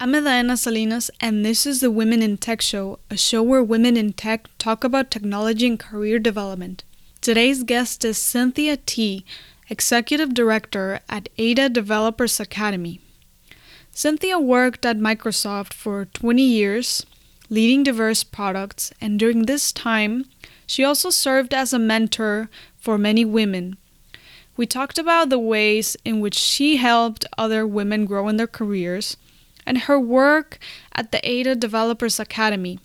I'm Edaena Salinas, and this is the Women in Tech Show, a show where women in tech talk about technology and career development. Today's guest is Cynthia Tee, Executive Director at Ada Developers Academy. Cynthia worked at Microsoft for 20 years, leading diverse products, and during this time, she also served as a mentor for many women. We talked about the ways in which she helped other women grow in their careers and her work at the Ada Developers Academy.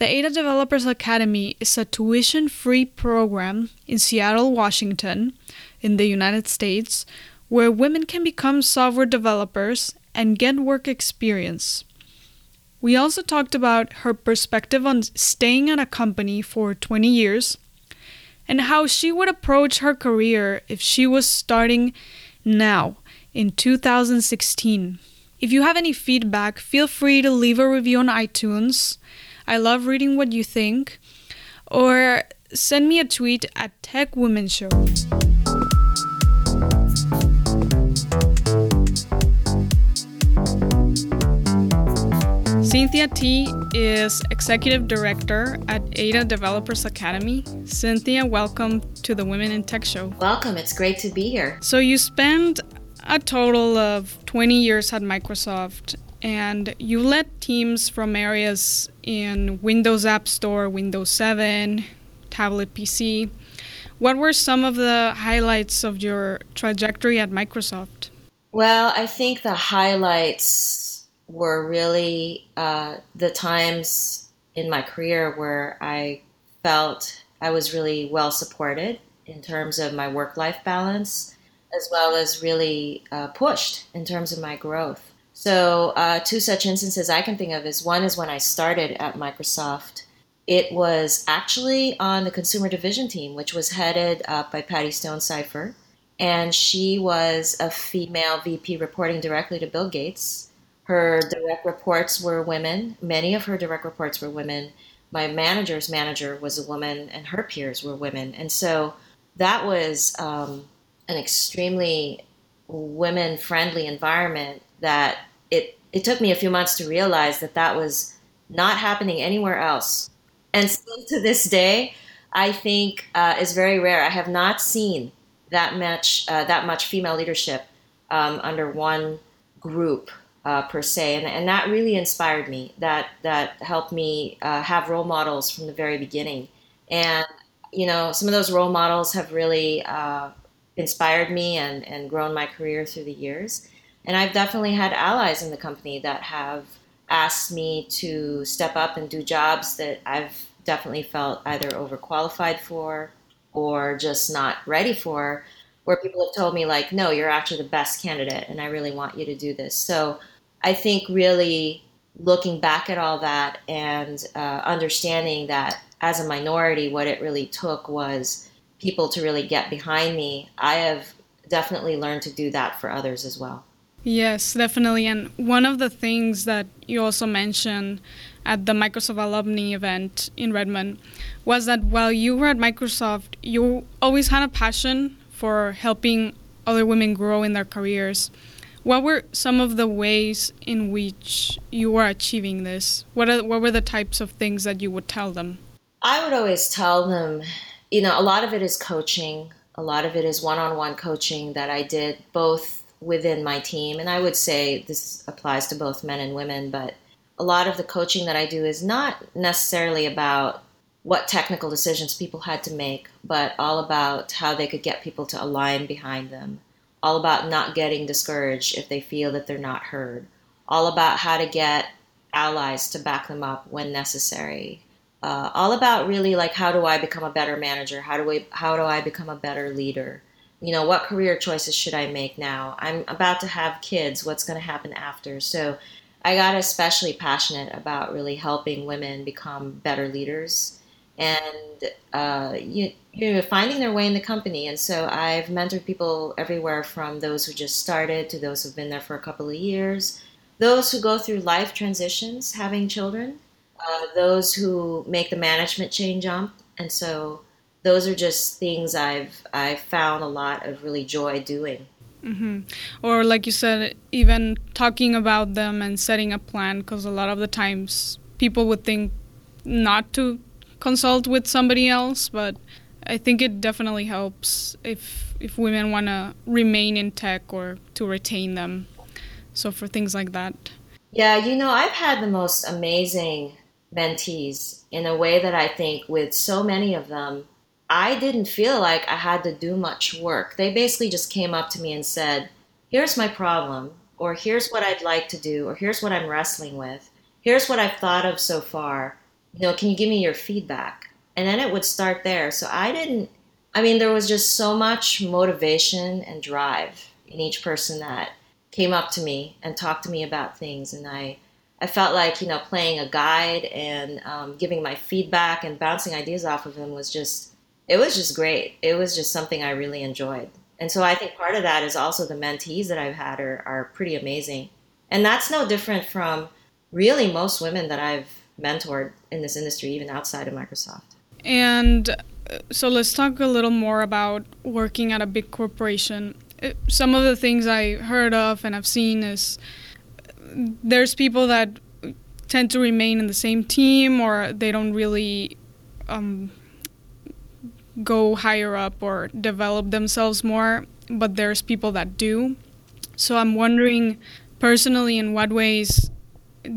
The Ada Developers Academy is a tuition free program in Seattle, Washington, in the United States, where women can become software developers and get work experience. We also talked about her perspective on staying at a company for 20 years and how she would approach her career if she was starting now in 2016. If you have any feedback, feel free to leave a review on iTunes. I love reading what you think. Or send me a tweet at Tech Women Show. Cynthia Tee is Executive Director at Ada Developers Academy. Cynthia, welcome to the Women in Tech Show. Welcome, it's great to be here. So, you spend a total of 20 years at Microsoft, and you led teams from areas in Windows App Store, Windows 7, tablet PC. What were some of the highlights of your trajectory at Microsoft? Well, I think the highlights were really uh, the times in my career where I felt I was really well supported in terms of my work life balance as well as really uh, pushed in terms of my growth. So, uh, two such instances I can think of is one is when I started at Microsoft. It was actually on the consumer division team, which was headed up by Patty Stonesifer, And she was a female VP reporting directly to Bill Gates. Her direct reports were women. Many of her direct reports were women. My manager's manager was a woman, and her peers were women. And so that was um, an extremely women friendly environment that it it took me a few months to realize that that was not happening anywhere else. And still to this day i think uh, is very rare. I have not seen that much uh, that much female leadership um, under one group uh, per se. And, and that really inspired me. That that helped me uh, have role models from the very beginning. And you know some of those role models have really uh, inspired me and, and grown my career through the years. And I've definitely had allies in the company that have asked me to step up and do jobs that I've definitely felt either overqualified for or just not ready for, where people have told me, like, no, you're actually the best candidate and I really want you to do this. So I think really looking back at all that and uh, understanding that as a minority, what it really took was people to really get behind me, I have definitely learned to do that for others as well. Yes, definitely. And one of the things that you also mentioned at the Microsoft alumni event in Redmond was that while you were at Microsoft, you always had a passion for helping other women grow in their careers. What were some of the ways in which you were achieving this? What are, what were the types of things that you would tell them? I would always tell them you know, a lot of it is coaching. A lot of it is one-on-one coaching that I did both within my team, and I would say this applies to both men and women. But a lot of the coaching that I do is not necessarily about what technical decisions people had to make, but all about how they could get people to align behind them. All about not getting discouraged if they feel that they're not heard. All about how to get allies to back them up when necessary uh, all about really like how do I become a better manager? How do I how do I become a better leader? You know, what career choices should I make now? I'm about to have kids. What's going to happen after? So, I got especially passionate about really helping women become better leaders and uh, you, you know, finding their way in the company. And so I've mentored people everywhere from those who just started to those who've been there for a couple of years, those who go through life transitions, having children, uh, those who make the management chain jump, and so those are just things I've I've found a lot of really joy doing. Mm-hmm. Or, like you said, even talking about them and setting a plan, because a lot of the times people would think not to consult with somebody else, but I think it definitely helps if if women want to remain in tech or to retain them. So for things like that. Yeah, you know, I've had the most amazing mentees in a way that I think with so many of them I didn't feel like I had to do much work. They basically just came up to me and said, Here's my problem, or here's what I'd like to do, or here's what I'm wrestling with. Here's what I've thought of so far. You know, can you give me your feedback? And then it would start there. So I didn't, I mean, there was just so much motivation and drive in each person that came up to me and talked to me about things. And I, I felt like, you know, playing a guide and um, giving my feedback and bouncing ideas off of them was just it was just great. It was just something I really enjoyed. And so I think part of that is also the mentees that I've had are, are pretty amazing. And that's no different from really most women that I've mentored in this industry, even outside of Microsoft. And uh, so let's talk a little more about working at a big corporation. Uh, some of the things I heard of and I've seen is there's people that tend to remain in the same team or they don't really um, go higher up or develop themselves more, but there's people that do. So I'm wondering personally in what ways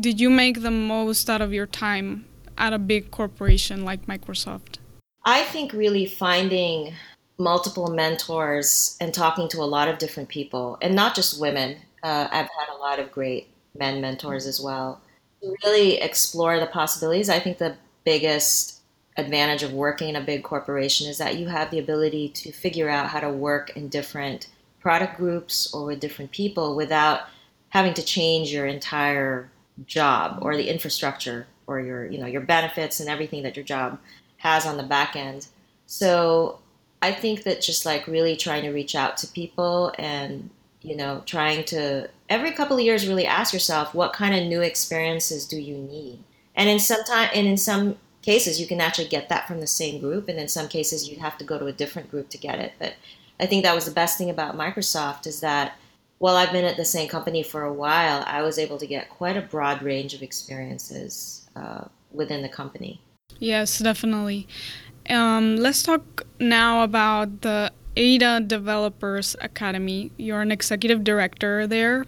did you make the most out of your time at a big corporation like Microsoft? I think really finding multiple mentors and talking to a lot of different people, and not just women. Uh, I've had a lot of great men mentors as well. To really explore the possibilities. I think the biggest advantage of working in a big corporation is that you have the ability to figure out how to work in different product groups or with different people without having to change your entire job or the infrastructure or your you know your benefits and everything that your job has on the back end so i think that just like really trying to reach out to people and you know trying to every couple of years really ask yourself what kind of new experiences do you need? And in some time and in some cases you can actually get that from the same group and in some cases you'd have to go to a different group to get it. But i think that was the best thing about microsoft is that while i've been at the same company for a while i was able to get quite a broad range of experiences uh, within the company. Yes definitely. Um, let's talk now about the ada developers academy you're an executive director there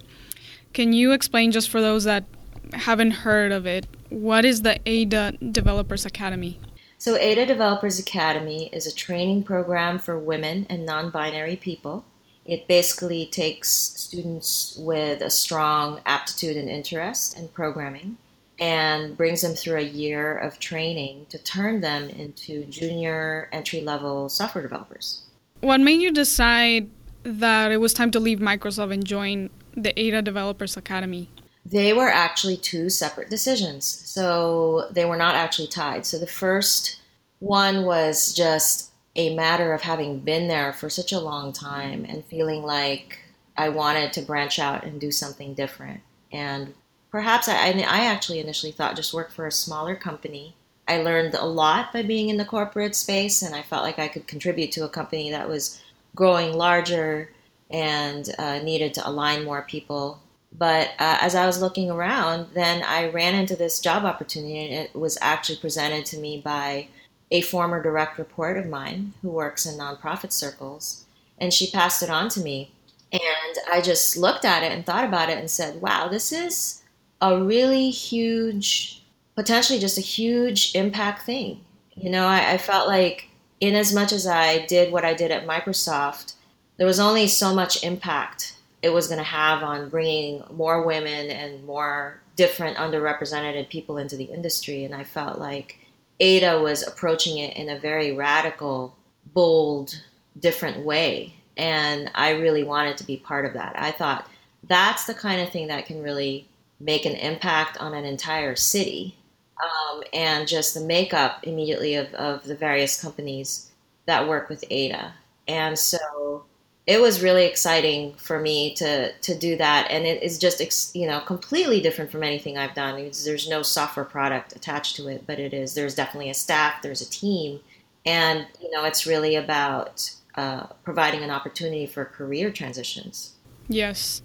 can you explain just for those that haven't heard of it what is the Ada Developers Academy? So, Ada Developers Academy is a training program for women and non binary people. It basically takes students with a strong aptitude and interest in programming and brings them through a year of training to turn them into junior entry level software developers. What made you decide that it was time to leave Microsoft and join the Ada Developers Academy? they were actually two separate decisions. So they were not actually tied. So the first one was just a matter of having been there for such a long time and feeling like I wanted to branch out and do something different. And perhaps I, I actually initially thought just work for a smaller company. I learned a lot by being in the corporate space, and I felt like I could contribute to a company that was growing larger and uh, needed to align more people but uh, as I was looking around, then I ran into this job opportunity, and it was actually presented to me by a former direct report of mine who works in nonprofit circles. And she passed it on to me. And I just looked at it and thought about it and said, wow, this is a really huge, potentially just a huge impact thing. You know, I, I felt like, in as much as I did what I did at Microsoft, there was only so much impact it was going to have on bringing more women and more different underrepresented people into the industry. And I felt like Ada was approaching it in a very radical, bold, different way. And I really wanted to be part of that. I thought that's the kind of thing that can really make an impact on an entire city. Um, and just the makeup immediately of, of the various companies that work with Ada. And so it was really exciting for me to to do that and it is just you know completely different from anything i've done there's no software product attached to it but it is there's definitely a staff there's a team and you know it's really about uh, providing an opportunity for career transitions. Yes.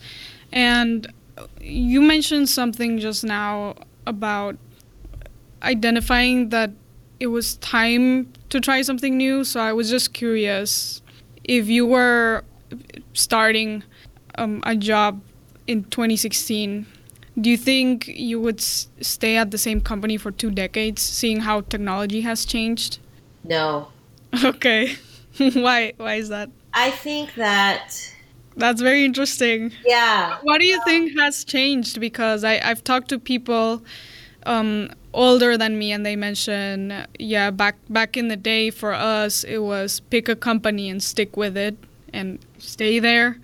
And you mentioned something just now about identifying that it was time to try something new. So I was just curious if you were starting um, a job in 2016, do you think you would s- stay at the same company for two decades, seeing how technology has changed? No. Okay. why? Why is that? I think that. That's very interesting. Yeah. What do you think has changed? Because I, I've talked to people um, older than me, and they mention, yeah, back back in the day for us, it was pick a company and stick with it and stay there.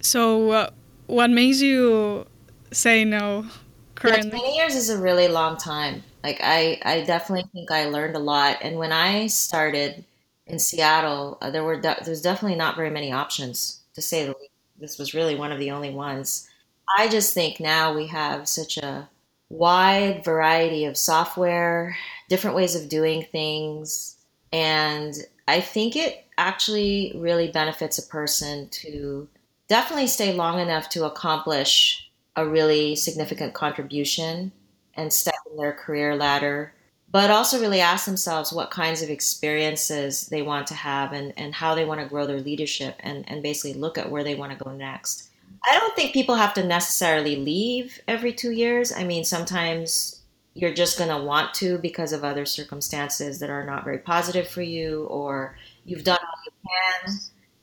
So, uh, what makes you say no currently? Yeah, 20 years is a really long time. Like, I, I definitely think I learned a lot. And when I started in Seattle, uh, there were de- there's definitely not very many options, to say the least. This was really one of the only ones. I just think now we have such a wide variety of software, different ways of doing things. And I think it actually really benefits a person to definitely stay long enough to accomplish a really significant contribution and step in their career ladder, but also really ask themselves what kinds of experiences they want to have and, and how they want to grow their leadership and, and basically look at where they want to go next. I don't think people have to necessarily leave every two years. I mean, sometimes you're just going to want to because of other circumstances that are not very positive for you, or you've done all you can.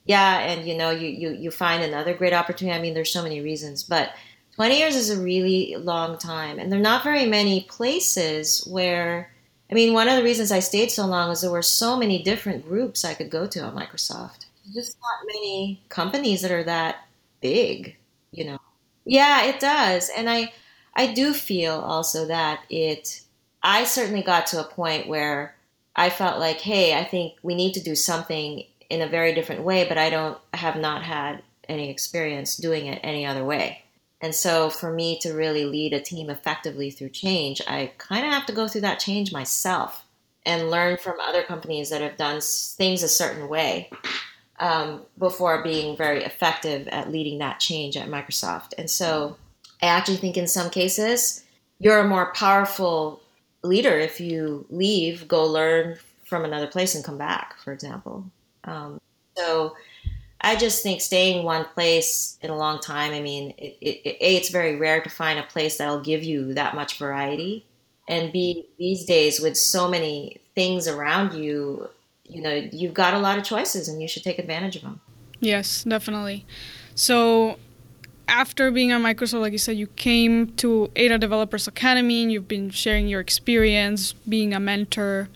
Yeah, and you know, you, you, you find another great opportunity. I mean, there's so many reasons, but 20 years is a really long time, and there are not very many places where. I mean, one of the reasons I stayed so long is there were so many different groups I could go to on Microsoft. There's just not many companies that are that big, you know. Yeah, it does. And I I do feel also that it I certainly got to a point where I felt like, hey, I think we need to do something in a very different way, but I don't have not had any experience doing it any other way. And so for me to really lead a team effectively through change, I kind of have to go through that change myself and learn from other companies that have done things a certain way um, before being very effective at leading that change at Microsoft. And so I actually think in some cases, you're a more powerful leader if you leave, go learn from another place and come back, for example. Um, so I just think staying one place in a long time, I mean, it, it, A, it's very rare to find a place that'll give you that much variety. And B, these days with so many things around you, you know, you've got a lot of choices and you should take advantage of them. Yes, definitely. So, after being at Microsoft, like you said, you came to Ada Developers Academy and you've been sharing your experience being a mentor.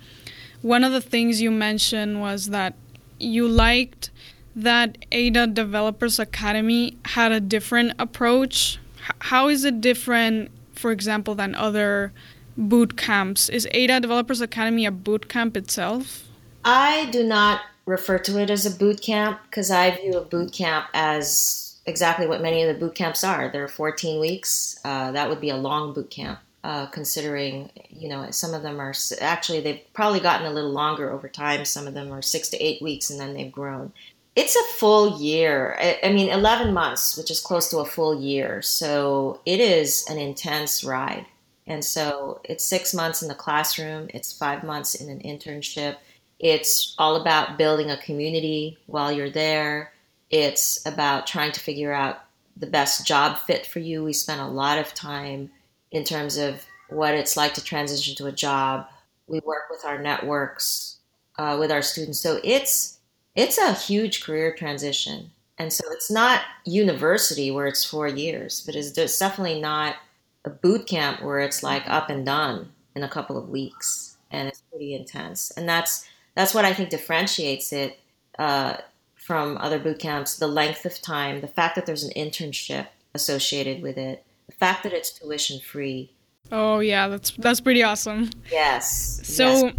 One of the things you mentioned was that you liked that Ada Developers Academy had a different approach. How is it different, for example, than other boot camps? Is Ada Developers Academy a boot camp itself? I do not refer to it as a boot camp because I view a boot camp as exactly what many of the boot camps are. They're 14 weeks. Uh, that would be a long boot camp, uh, considering, you know, some of them are actually, they've probably gotten a little longer over time. Some of them are six to eight weeks and then they've grown. It's a full year. I, I mean, 11 months, which is close to a full year. So it is an intense ride. And so it's six months in the classroom, it's five months in an internship it's all about building a community while you're there. It's about trying to figure out the best job fit for you. We spent a lot of time in terms of what it's like to transition to a job. We work with our networks, uh, with our students. So it's it's a huge career transition. And so it's not university where it's four years, but it's, it's definitely not a boot camp where it's like up and done in a couple of weeks. And it's pretty intense. And that's that's what I think differentiates it uh, from other boot camps. The length of time, the fact that there's an internship associated with it, the fact that it's tuition free. Oh yeah, that's that's pretty awesome. Yes. So yes.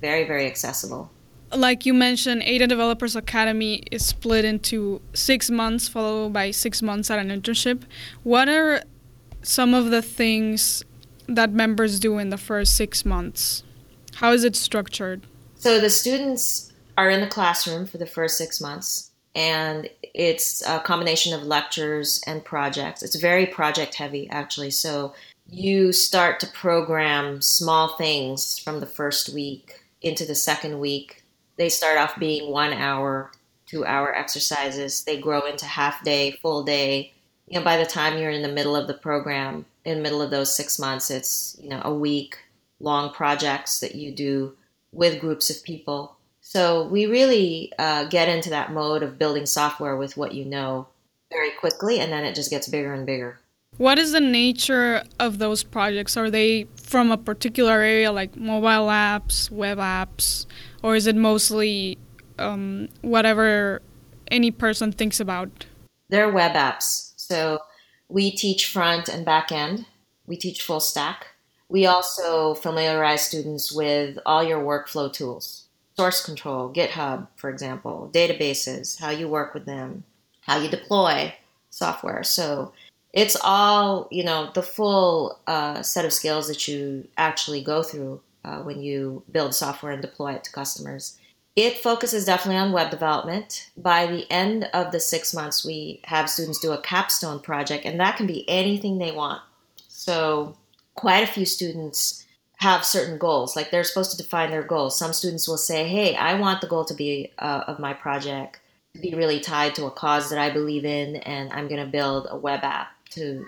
very very accessible. Like you mentioned, Ada Developers Academy is split into six months, followed by six months at an internship. What are some of the things that members do in the first six months? How is it structured? So the students are in the classroom for the first six months, and it's a combination of lectures and projects. It's very project heavy, actually. So you start to program small things from the first week into the second week. They start off being one hour, two hour exercises. They grow into half day, full day. You know, by the time you're in the middle of the program, in the middle of those six months, it's, you know, a week long projects that you do with groups of people. So we really uh, get into that mode of building software with what you know very quickly, and then it just gets bigger and bigger. What is the nature of those projects? Are they from a particular area, like mobile apps, web apps, or is it mostly um, whatever any person thinks about? They're web apps. So we teach front and back end. We teach full stack. We also familiarize students with all your workflow tools, source control, GitHub, for example, databases, how you work with them, how you deploy software. So it's all you know the full uh, set of skills that you actually go through uh, when you build software and deploy it to customers. It focuses definitely on web development. By the end of the six months we have students do a capstone project and that can be anything they want. So quite a few students have certain goals like they're supposed to define their goals some students will say hey i want the goal to be uh, of my project to be really tied to a cause that i believe in and i'm going to build a web app to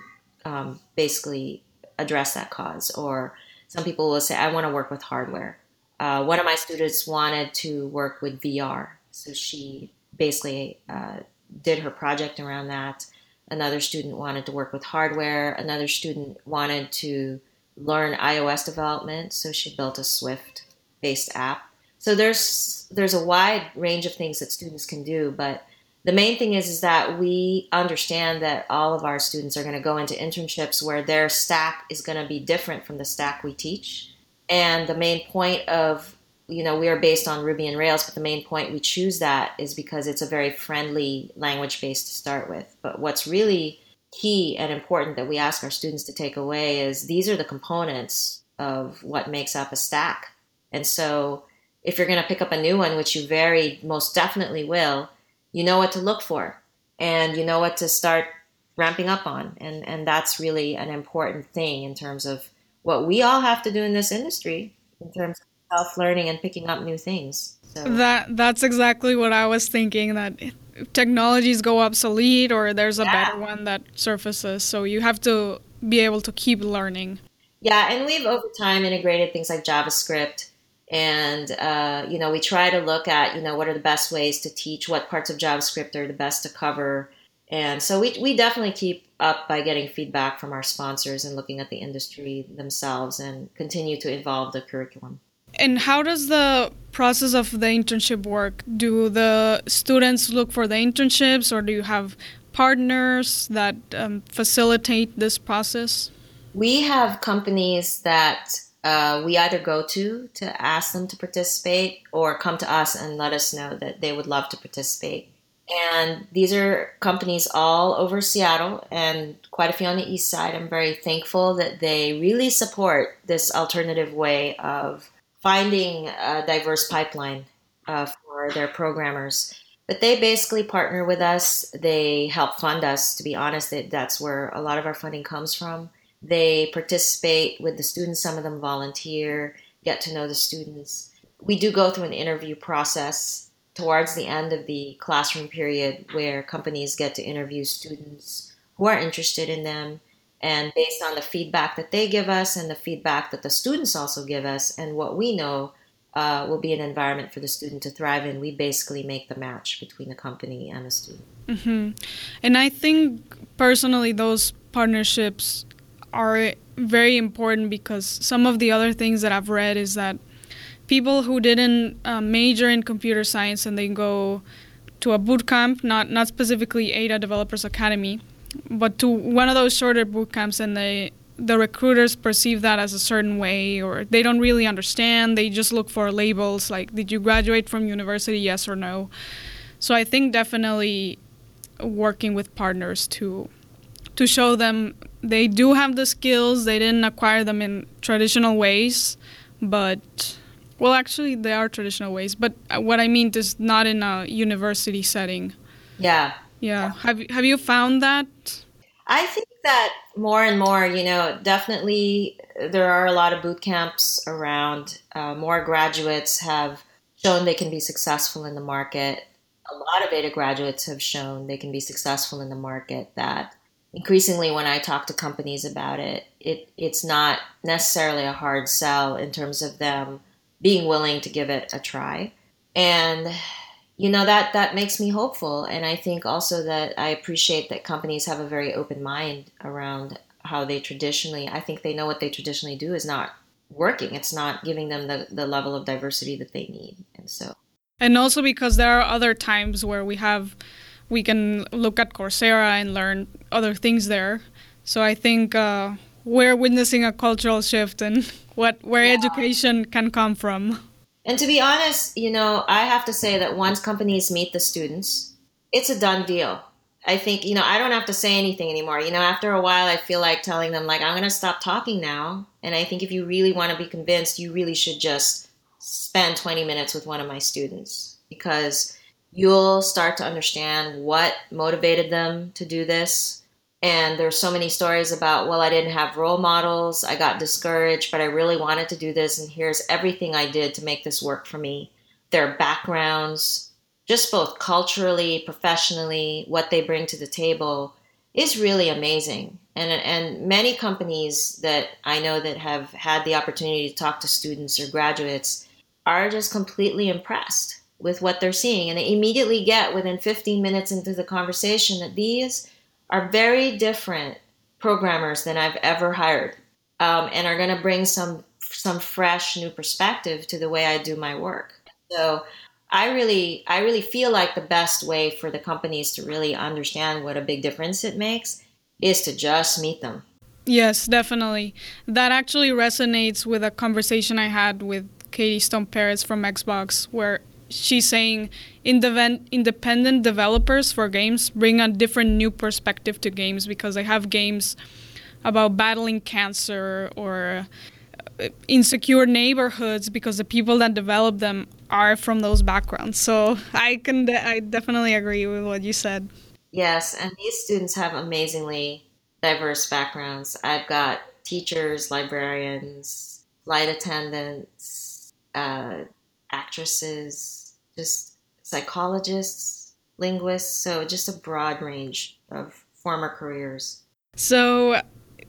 um, basically address that cause. Or some people will say, I want to work with hardware. Uh, one of my students wanted to work with VR, so she basically uh, did her project around that. Another student wanted to work with hardware. Another student wanted to learn iOS development, so she built a Swift based app. So there's there's a wide range of things that students can do, but the main thing is is that we understand that all of our students are going to go into internships where their stack is going to be different from the stack we teach and the main point of you know we are based on Ruby on Rails but the main point we choose that is because it's a very friendly language base to start with but what's really key and important that we ask our students to take away is these are the components of what makes up a stack and so if you're going to pick up a new one which you very most definitely will you know what to look for and you know what to start ramping up on. And, and that's really an important thing in terms of what we all have to do in this industry in terms of self learning and picking up new things. So. That that's exactly what I was thinking that technologies go obsolete or there's a yeah. better one that surfaces. So you have to be able to keep learning. Yeah, and we've over time integrated things like JavaScript and uh, you know we try to look at you know what are the best ways to teach what parts of javascript are the best to cover and so we, we definitely keep up by getting feedback from our sponsors and looking at the industry themselves and continue to evolve the curriculum and how does the process of the internship work do the students look for the internships or do you have partners that um, facilitate this process we have companies that uh, we either go to to ask them to participate or come to us and let us know that they would love to participate. And these are companies all over Seattle and quite a few on the east side. I'm very thankful that they really support this alternative way of finding a diverse pipeline uh, for their programmers. But they basically partner with us. They help fund us. To be honest, that's where a lot of our funding comes from. They participate with the students, some of them volunteer, get to know the students. We do go through an interview process towards the end of the classroom period where companies get to interview students who are interested in them. And based on the feedback that they give us and the feedback that the students also give us, and what we know uh, will be an environment for the student to thrive in, we basically make the match between the company and the student. Mm-hmm. And I think personally, those partnerships are very important because some of the other things that I've read is that people who didn't uh, major in computer science and they go to a boot camp, not not specifically Ada Developers Academy, but to one of those shorter boot camps, and they the recruiters perceive that as a certain way, or they don't really understand. They just look for labels like, "Did you graduate from university? Yes or no." So I think definitely working with partners to to show them they do have the skills. They didn't acquire them in traditional ways, but Well, actually, there are traditional ways, but uh, what I mean is not in a university setting. Yeah. Yeah. Have Have you found that? I think that more and more, you know, definitely there are a lot of boot camps around. Uh, more graduates have shown they can be successful in the market. A lot of Ada graduates have shown they can be successful in the market. That increasingly, when I talk to companies about it, it it's not necessarily a hard sell in terms of them being willing to give it a try. And you know that that makes me hopeful. And i think also that i appreciate that companies have a very open mind around how they traditionally i think they know what they traditionally do is not working. It's not giving them the, the level of diversity that they need. And so. And also because there are other times where we have we can look at coursera and learn other things there. So i think uh, we're witnessing a cultural shift and what where yeah. education can come from and to be honest, you know, I have to say that once companies meet the students, it's a done deal. I think, you know, I don't have to say anything anymore. You know, after a while, I feel like telling them, like, I'm going to stop talking now. And I think if you really want to be convinced, you really should just spend 20 minutes with one of my students because you'll start to understand what motivated them to do this and there's so many stories about well i didn't have role models i got discouraged but i really wanted to do this and here's everything i did to make this work for me. Their backgrounds just both culturally professionally what they bring to the table is really amazing. And and many companies that i know that have had the opportunity to talk to students or graduates are just completely impressed with what they're seeing. And they immediately get within 15 minutes into the conversation that these are very different programmers than I've ever hired, um, and are going to bring some some fresh new perspective to the way I do my work. So I really I really feel like the best way for the companies to really understand what a big difference it makes is to just meet them. Yes, definitely. That actually resonates with a conversation I had with Katie Stone Perez from Xbox where she's saying independent developers for games bring a different new perspective to games because they have games about battling cancer or uh, insecure neighborhoods because the people that develop them are from those backgrounds. So I can de- I definitely agree with what you said. Yes, and these students have amazingly diverse backgrounds. I've got teachers, librarians, flight attendants, uh, actresses, just psychologists, linguists, so just a broad range of former careers. So,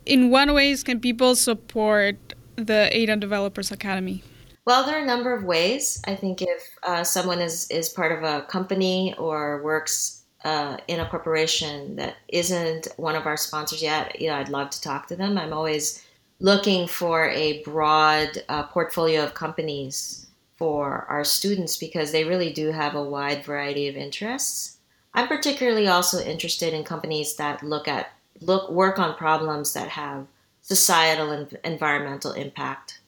in what ways can people support the Ada Developers Academy? Well, there are a number of ways. I think if uh, someone is, is part of a company or works uh, in a corporation that isn't one of our sponsors yet, you know, I'd love to talk to them. I'm always looking for a broad uh, portfolio of companies for our students because they really do have a wide variety of interests. I'm particularly also interested in companies that look at look work on problems that have societal and environmental impact.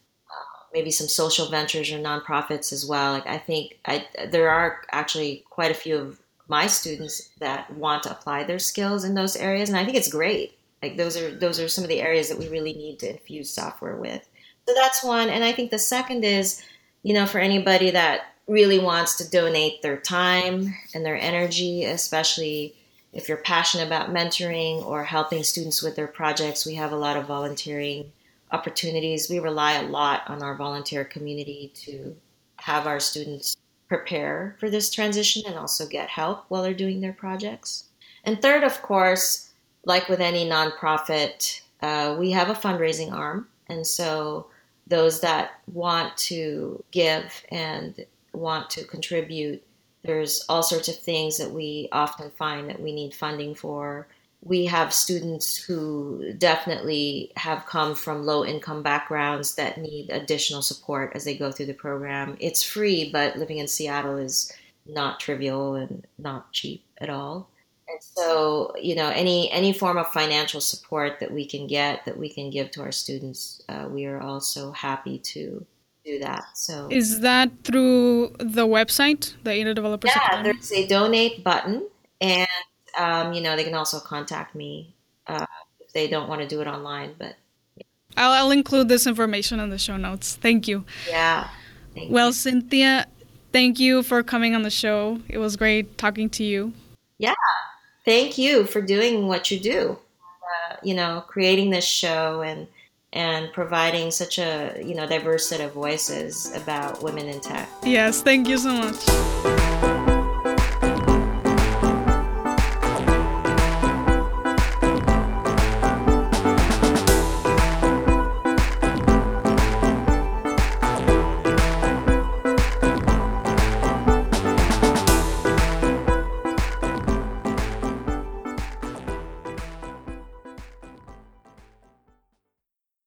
Maybe some social ventures or nonprofits as well. Like I think I, there are actually quite a few of my students that want to apply their skills in those areas, and I think it's great. Like those are those are some of the areas that we really need to infuse software with. So that's one, and I think the second is you know, for anybody that really wants to donate their time and their energy, especially if you're passionate about mentoring or helping students with their projects, we have a lot of volunteering opportunities. We rely a lot on our volunteer community to have our students prepare for this transition and also get help while they're doing their projects. And third, of course, like with any nonprofit, uh, we have a fundraising arm. And so those that want to give and want to contribute. There's all sorts of things that we often find that we need funding for. We have students who definitely have come from low income backgrounds that need additional support as they go through the program. It's free, but living in Seattle is not trivial and not cheap at all. And so, you know, any any form of financial support that we can get, that we can give to our students, uh, we are also happy to do that. So, is that through the website, the Ada Developers yeah, Academy? there's a donate button, and um, you know they can also contact me uh, if they don't want to do it online. But yeah. I'll, I'll include this information in the show notes. Thank you. Yeah. Thank well, you. Cynthia, thank you for coming on the show. It was great talking to you. Thank you for doing what you do. Uh, you know, creating this show and and providing such a you know diverse set of voices about women in tech. Yes, thank you so much.